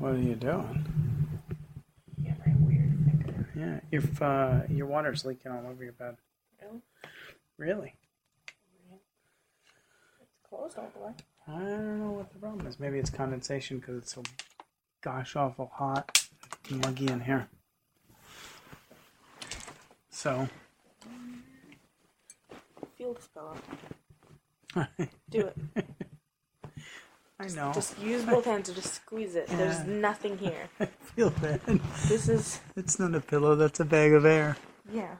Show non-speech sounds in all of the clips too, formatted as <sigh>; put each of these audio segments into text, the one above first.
What are you doing? Yeah, my weird finger. Yeah, your uh, your water's leaking all over your bed. Really? Really? It's closed all the way. I don't know what the problem is. Maybe it's condensation because it's so gosh awful hot, muggy in here. So, the spell. <laughs> Do it. I know. Just use <laughs> both hands to just squeeze it. There's nothing <laughs> here. I feel bad. This is It's not a pillow. That's a bag of air. yeah.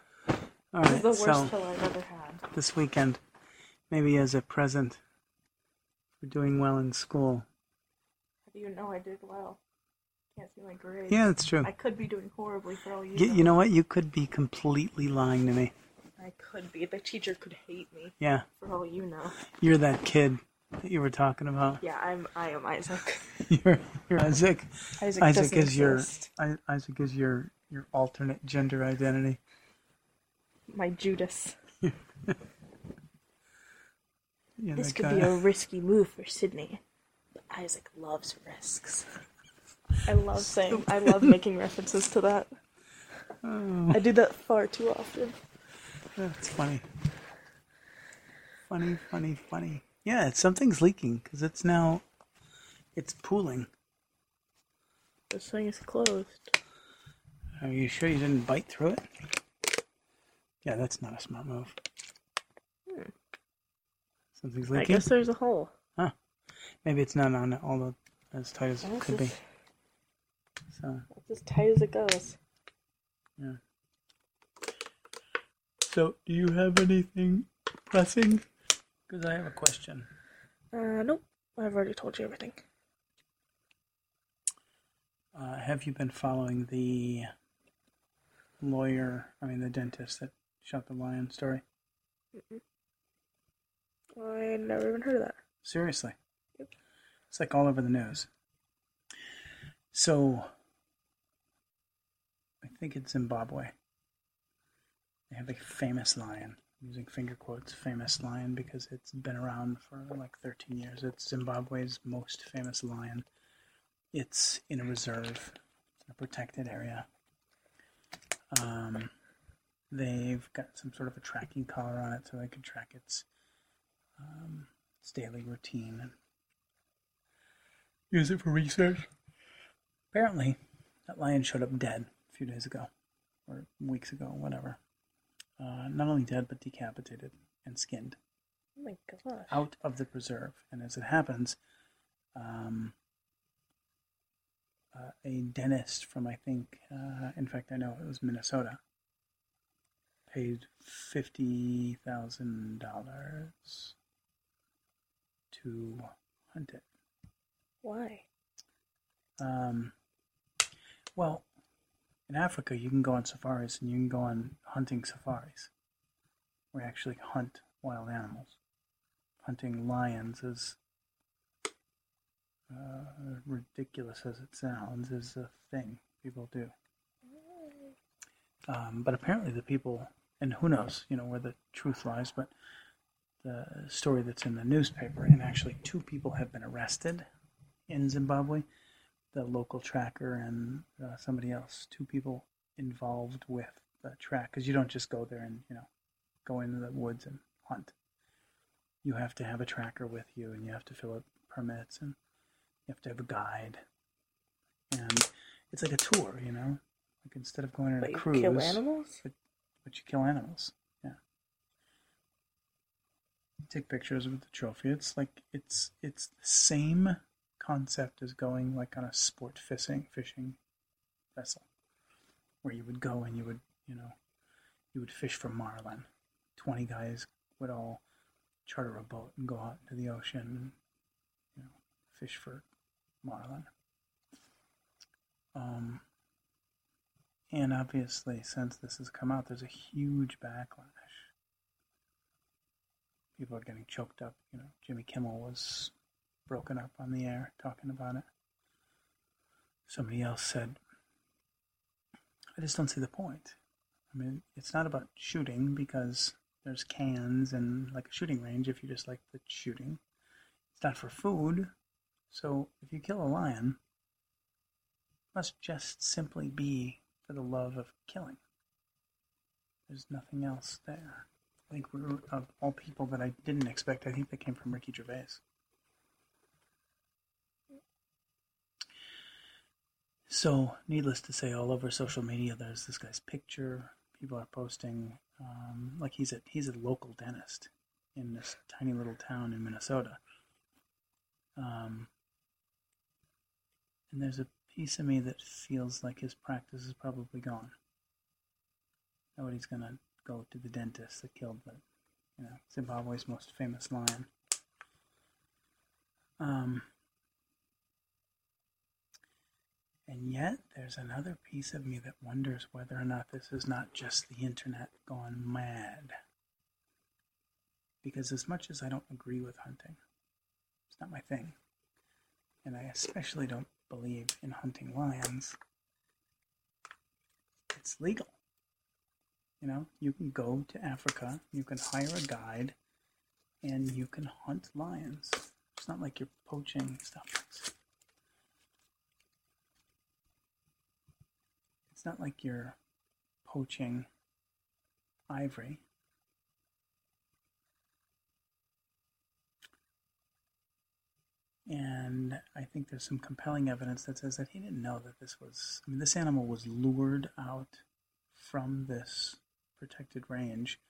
All This is the worst So pillow I've ever had. this weekend, maybe as a present for doing well in school. How do you know I did well? Can't see my grades. Yeah, that's true. I could be doing horribly for all you You, know. you know what? You could be completely lying to me. I could be. The teacher could hate me Yeah, for all you know. you're that kid that you were talking about. Yeah, I'm. I am Isaac. <laughs> You're, you're Isaac. Isaac, Isaac is your exist. I, Isaac is your your alternate gender identity. my Judas. <laughs> You're This could guy. be a risky move for Sydney, but Isaac loves risks. I love saying. I love making references to that. Oh, I do that far too often. that's funny. Funny, funny, funny. Yeah, it's, something's leaking because it's now it's pooling. This thing is closed. Are you sure you didn't bite through it? Yeah, that's not a smart move. Hmm. Something's leaking. I guess there's a hole. Huh. Maybe it's not on all the as tight as it could be. So that's as tight as it goes. yeah. So, do you have anything pressing? Because I have a question. Uh, nope. I've already told you everything. Uh, have you been following the lawyer? I mean, the dentist that shot the lion story. I never even heard of that. Seriously. Yep. It's like all over the news. So, I think it's Zimbabwe. They have a famous lion, using finger quotes, famous lion, because it's been around for like 13 years. It's Zimbabwe's most famous lion. It's in a reserve, a protected area. Um, they've got some sort of a tracking collar on it so they can track its um, its daily routine and use it for research. Apparently, that lion showed up dead a few days ago, or weeks ago, whatever. Uh, not only dead, but decapitated and skinned Oh my gosh. out of the preserve. And as it happens, um, uh, a dentist from, I think, uh, in fact, I know it was Minnesota, paid $50,000 to hunt it. Why? Um, well, in Africa, you can go on safaris and you can go on hunting safaris. We actually hunt wild animals. Hunting lions is uh, ridiculous as it sounds, is a thing people do. Um, but apparently, the people, and who knows, you know, where the truth lies, but the story that's in the newspaper, and actually, two people have been arrested in Zimbabwe the local tracker and uh, somebody else, two people involved with the track, because you don't just go there and you know go into the woods and hunt. You have to have a tracker with you, and you have to fill out permits, and you have to have a guide, and it's like a tour, you know. Like instead of going on But a you cruise, kill animals? but you kill animals. Yeah. You take pictures with the trophy. It's like it's it's the same concept as going like on a sport fishing fishing vessel, where you would go and you would you know you would fish for marlin. Twenty guys would all charter a boat and go out into the ocean and you know fish for marlin. Um, and obviously, since this has come out, there's a huge backlash. People are getting choked up. You know, Jimmy Kimmel was broken up on the air talking about it. Somebody else said, I just don't see the point. I mean, it's not about shooting because there's cans and like a shooting range if you just like the shooting. It's not for food. So if you kill a lion, it must just simply be for the love of killing. There's nothing else there. I think we were, of all people that I didn't expect, I think they came from Ricky Gervais. So, needless to say, all over social media, there's this guy's picture. People are posting um, like he's a he's a local dentist in this tiny little town in Minnesota. Um, and there's a piece of me that feels like his practice is probably gone. Nobody's gonna go to the dentist that killed the, you know, Zimbabwe's most famous lion. Um, and yet, there's another piece of me that wonders whether or not this is not just the internet gone mad. Because as much as I don't agree with hunting, it's not my thing. And I especially don't believe in hunting lions. It's legal. You know, you can go to Africa, you can hire a guide, and you can hunt lions. It's not like you're poaching stuff. It's not like you're poaching ivory. And I think there's some compelling evidence that says that he didn't know that this was, I mean, this animal was lured out from this protected range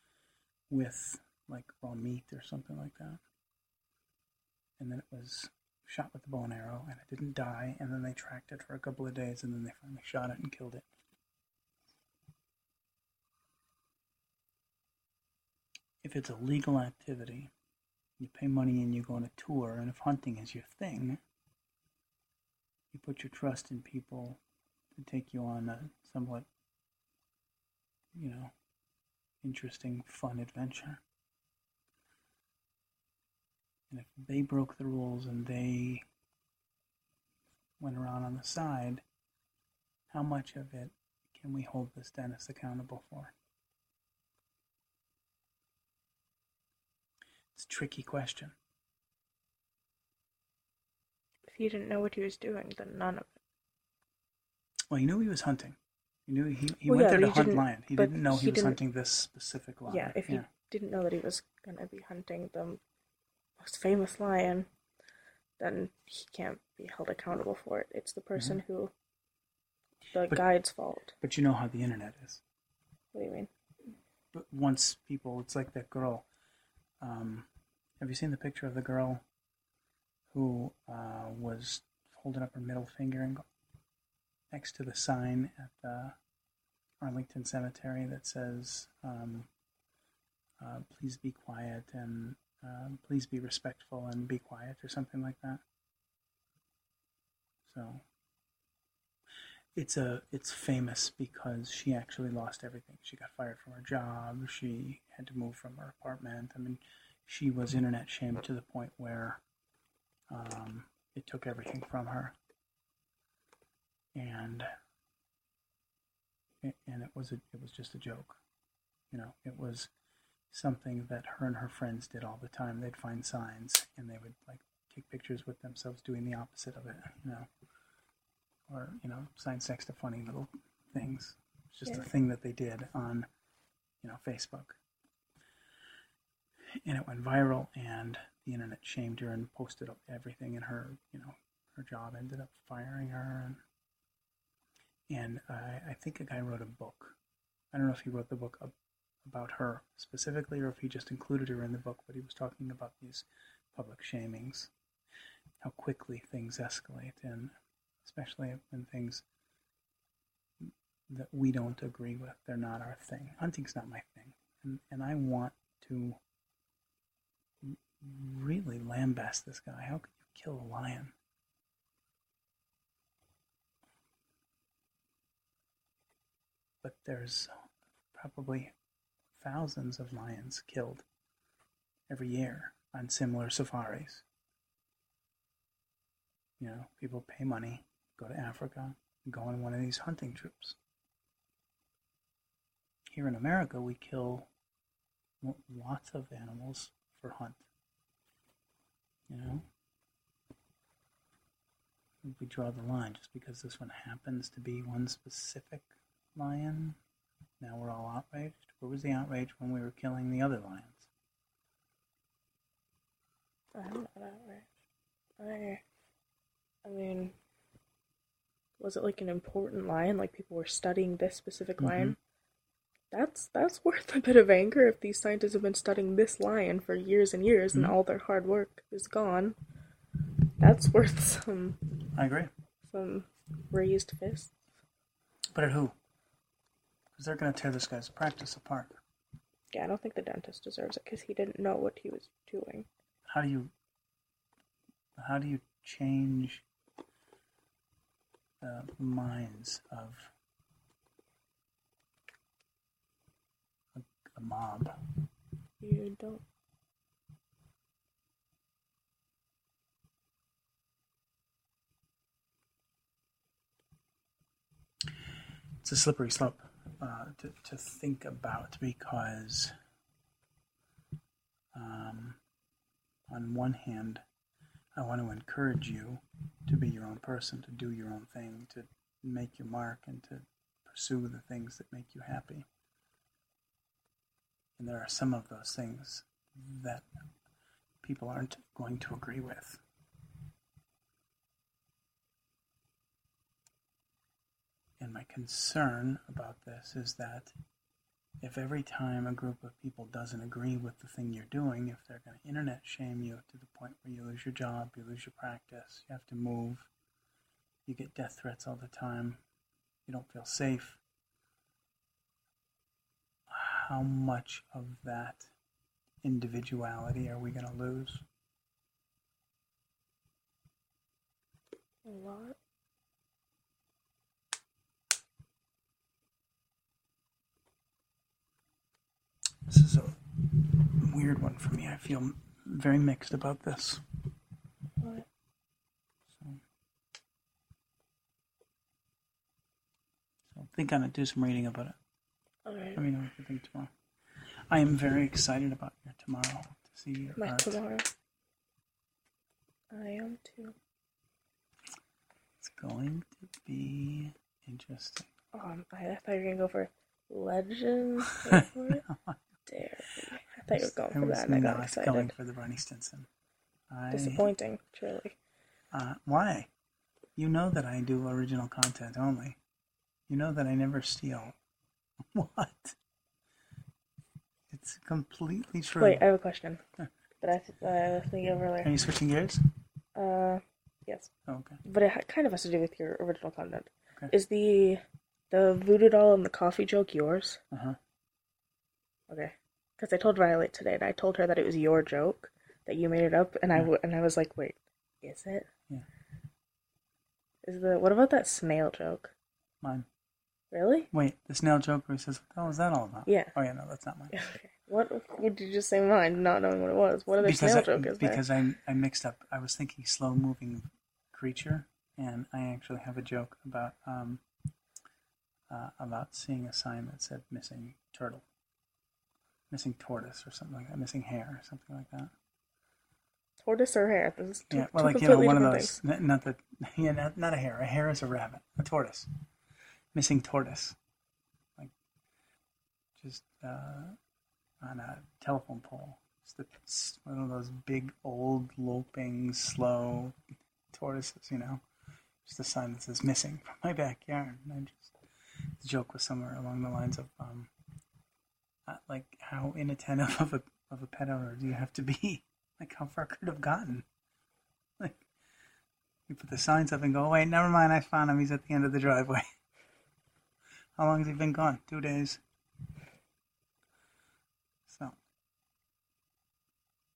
with like raw meat or something like that. And then it was shot with the bow and arrow and it didn't die. And then they tracked it for a couple of days and then they finally shot it and killed it. If it's a legal activity, you pay money and you go on a tour, and if hunting is your thing, you put your trust in people to take you on a somewhat, you know, interesting, fun adventure. And if they broke the rules and they went around on the side, how much of it can we hold this dentist accountable for? It's a tricky question. If he didn't know what he was doing, then none of it. Well, he knew he was hunting. He knew he, he Well, went yeah, there to he hunt didn't- lion. He but didn't know he, he was didn't- hunting this specific lion. Yeah, if he didn't know that he was gonna be hunting the most famous lion, then he can't be held accountable for it. It's the person mm-hmm. who the But- guide's fault. But you know how the internet is. What do you mean? But once people, it's like that girl. Um, have you seen the picture of the girl who uh, was holding up her middle finger and go, next to the sign at the Arlington Cemetery that says, um, uh, "Please be quiet and uh, please be respectful and be quiet" or something like that. So it's a it's famous because she actually lost everything. She got fired from her job. She had to move from her apartment. I mean, she was internet shamed to the point where um, it took everything from her, and and it was a, it was just a joke. You know, it was something that her and her friends did all the time. They'd find signs and they would like take pictures with themselves doing the opposite of it. You know or you know, sign sex to funny little things. It's just Yeah. a thing that they did on, you know, Facebook. And it went viral, and the internet shamed her and posted up everything, and her, you know, her job ended up firing her. And, and I, I think a guy wrote a book. I don't know if he wrote the book ab- about her specifically, or if he just included her in the book, but he was talking about these public shamings, how quickly things escalate, and especially when things that we don't agree with, they're not our thing. Hunting's not my thing. And, and I want to really lambast this guy. How could you kill a lion? But there's probably thousands of lions killed every year on similar safaris. You know, people pay money, go to Africa, and go on one of these hunting trips. Here in America, we kill lots of animals for hunt. You know? we draw the line just because this one happens to be one specific lion. Now we're all outraged. Where was the outrage when we were killing the other lions? I'm not outraged. I, I mean, was it like an important lion? Like people were studying this specific Mhm. lion? That's that's <laughs> worth a bit of anger if these scientists have been studying this lion for years and years and Mhm. all their hard work is gone. That's <laughs> worth some I agree. some raised fists. But at who? Because they're going to tear this guy's practice apart. Yeah, I don't think the dentist deserves it because he didn't know what he was doing. How do you how do you change the minds of a, a mob? You don't. It's a slippery slope uh, to, to think about because, um, on one hand, I want to encourage you to be your own person, to do your own thing, to make your mark, and to pursue the things that make you happy. And there are some of those things that people aren't going to agree with. And my concern about this is that if every time a group of people doesn't agree with the thing you're doing, if they're going to internet shame you to the point where you lose your job, you lose your practice, you have to move, you get death threats all the time, you don't feel safe, how much of that individuality are we going to lose? A lot. This is a weird one for me. I feel very mixed about this. What? So, so think on it. Do some reading about it. Alright. Let me know what you think tomorrow. I am very excited about your tomorrow to see your My art. tomorrow. I am too. It's going to be interesting. Um, I, I thought you were gonna go for legends. <laughs> Go for it. <laughs> Dare thought were going for that, and I got excited. going for the Barney Stinson. I, Disappointing, truly. Uh, why? You know that I do original content only. You know that I never steal. <laughs> What? It's completely true. Wait, I have a question that I th- I was thinking of Are you switching gears? Uh, yes, Oh, okay. but it ha- kind of has to do with your original content. Okay. Is the the voodoo doll and the coffee joke yours? Uh huh. Okay, because I told Violet today, and I told her that it was your joke that you made it up, and I and I was like, wait, is it? Yeah. Is the what about that snail joke? Mine. Really? Wait, the snail joke where he says, "What the hell is that all about?" Yeah. Oh yeah, no, that's not mine. Okay. What would you just say mine, not knowing what it was? What other because snail I, joke is there? because I I mixed up. I was thinking slow moving creature, and I actually have a joke about um uh, about seeing a sign that said missing turtle, missing tortoise, or something like that, missing hare, or something like that. Tortoise or hare? This two, Yeah, well, two like you know, one of those. n- Not the <laughs> yeah, not, not a hare. A hare is a rabbit. A tortoise, missing tortoise, like just uh, on a telephone pole. It's the, one of those big, old, loping, slow tortoises. You know, just a sign that says "missing" from my backyard. And I just the joke was somewhere along the lines of, um, like, how inattentive <laughs> of a of a pet owner do you have to be? <laughs> Like, how far could it have gotten? Like, you put the signs up and go, wait, never mind, I found him. He's at the end of the driveway. <laughs> How long has he been gone? Two days. So,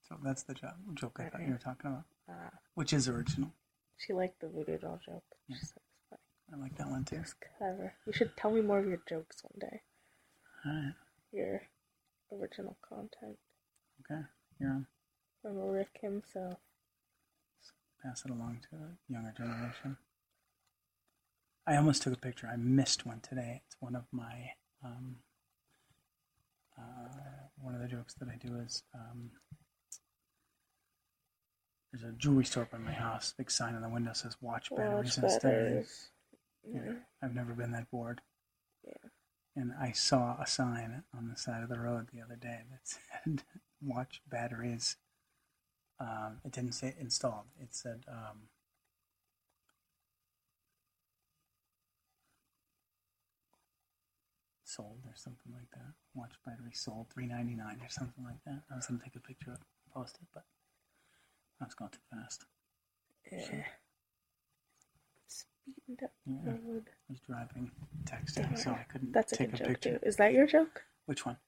so that's the joke, joke I thought you were talking about, Uh, which is original. she liked the voodoo doll joke. Yeah. She said it's funny. I like that one too. It's clever. You should tell me more of your jokes one day. All right, Your original content okay, you're on. from Rick himself. Pass it along to a younger generation. I almost took a picture. I missed one today. It's one of my um, uh, one of the jokes that I do is um, there's a jewelry store up in my house. Big sign on the window says "Watch batteries Watch instead." batteries. Yeah. I've never been that bored. Yeah. And I saw a sign on the side of the road the other day that <laughs> said "Watch batteries." Um, it didn't say installed. It said um, sold or something like that. Watch battery sold three ninety nine or something like that. I was gonna take a picture of it and post it, but I was going too fast. Yeah. Speeding down Yeah. road. I was driving, texting, so I couldn't That's a take good a joke picture. too. Is that your joke? Which one?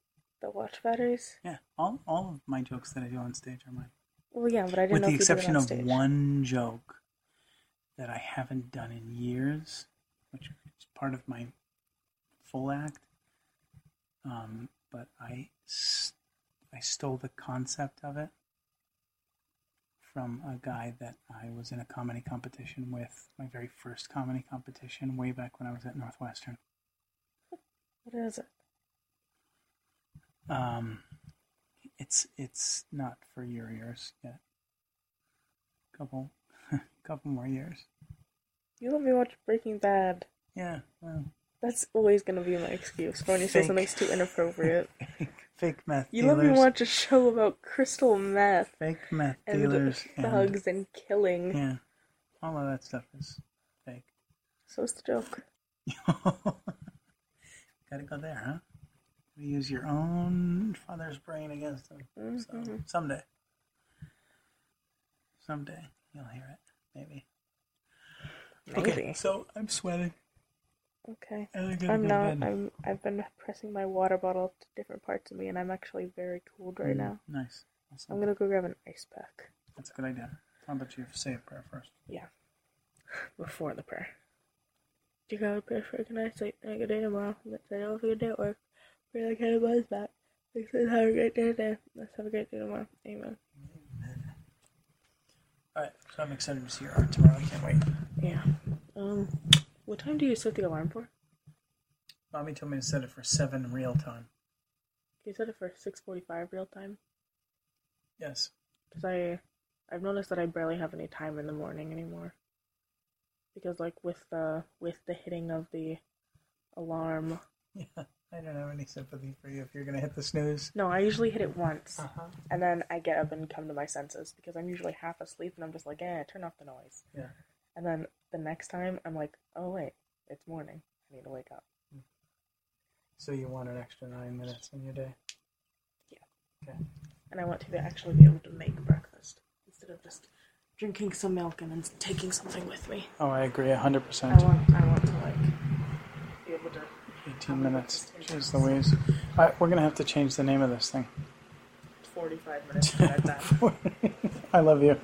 The watch batteries? Yeah, all all of my jokes that I do on stage are mine, Well, yeah, but I didn't with know the if you did it exception on of one joke that I haven't done in years, which is part of my full act. Um, but I stole the concept of it from a guy that I was in a comedy competition with, my very first comedy competition, way back when I was at Northwestern. What is it? Um, it's it's not for your ears yet. Couple, <laughs> couple more years. You let me watch Breaking Bad. Yeah. Well, That's always gonna be my excuse for when you say something's too inappropriate. <laughs> fake meth You let me watch a show about crystal meth fake meth and dealers and thugs and killing. yeah, all of that stuff is fake. So it's the joke. <laughs> Gotta go there, huh? You use your own father's brain against them. So Mhm. someday, someday you'll hear it. Maybe. Maybe. Okay. So I'm sweating. Okay. I'm not. I'm. I've been pressing my water bottle to different parts of me, and I'm actually very cold right Mm, now. Nice. Awesome. I'm gonna go grab an ice pack That's a good idea. How about you say a prayer first? Yeah. <laughs> before the prayer. Dear God, pray for a good night's sleep and a good day tomorrow. Let's say all for your day at work. Pray like head buzz back. Let's have a great day today. Let's have a great day tomorrow. Amen. All right. So I'm excited to see your art tomorrow. I can't wait. Yeah. Um. What time do you set the alarm for? Mommy told me to set it for seven real time. You set it for six forty-five real time. Yes. Because I, I've noticed that I barely have any time in the morning anymore. Because like with the with the hitting of the alarm, <laughs> Yeah. I don't have any sympathy for you if you're gonna hit the snooze. no, I usually hit it once, Uh-huh. and then I get up and come to my senses because I'm usually half asleep and I'm just like, eh, turn off the noise. Yeah. And then the next time I'm like, oh wait, it's morning. I need to wake up. So you want an extra nine minutes in your day? Yeah. Okay. And I want to actually be able to make breakfast instead of just drinking some milk and then taking something with me. Oh, I agree, 100. I percent. want I want to like be able to Eighteen minutes. Jeez Louise. All right, we're gonna have to change the name of this thing. 45 minutes to. <laughs> I love you.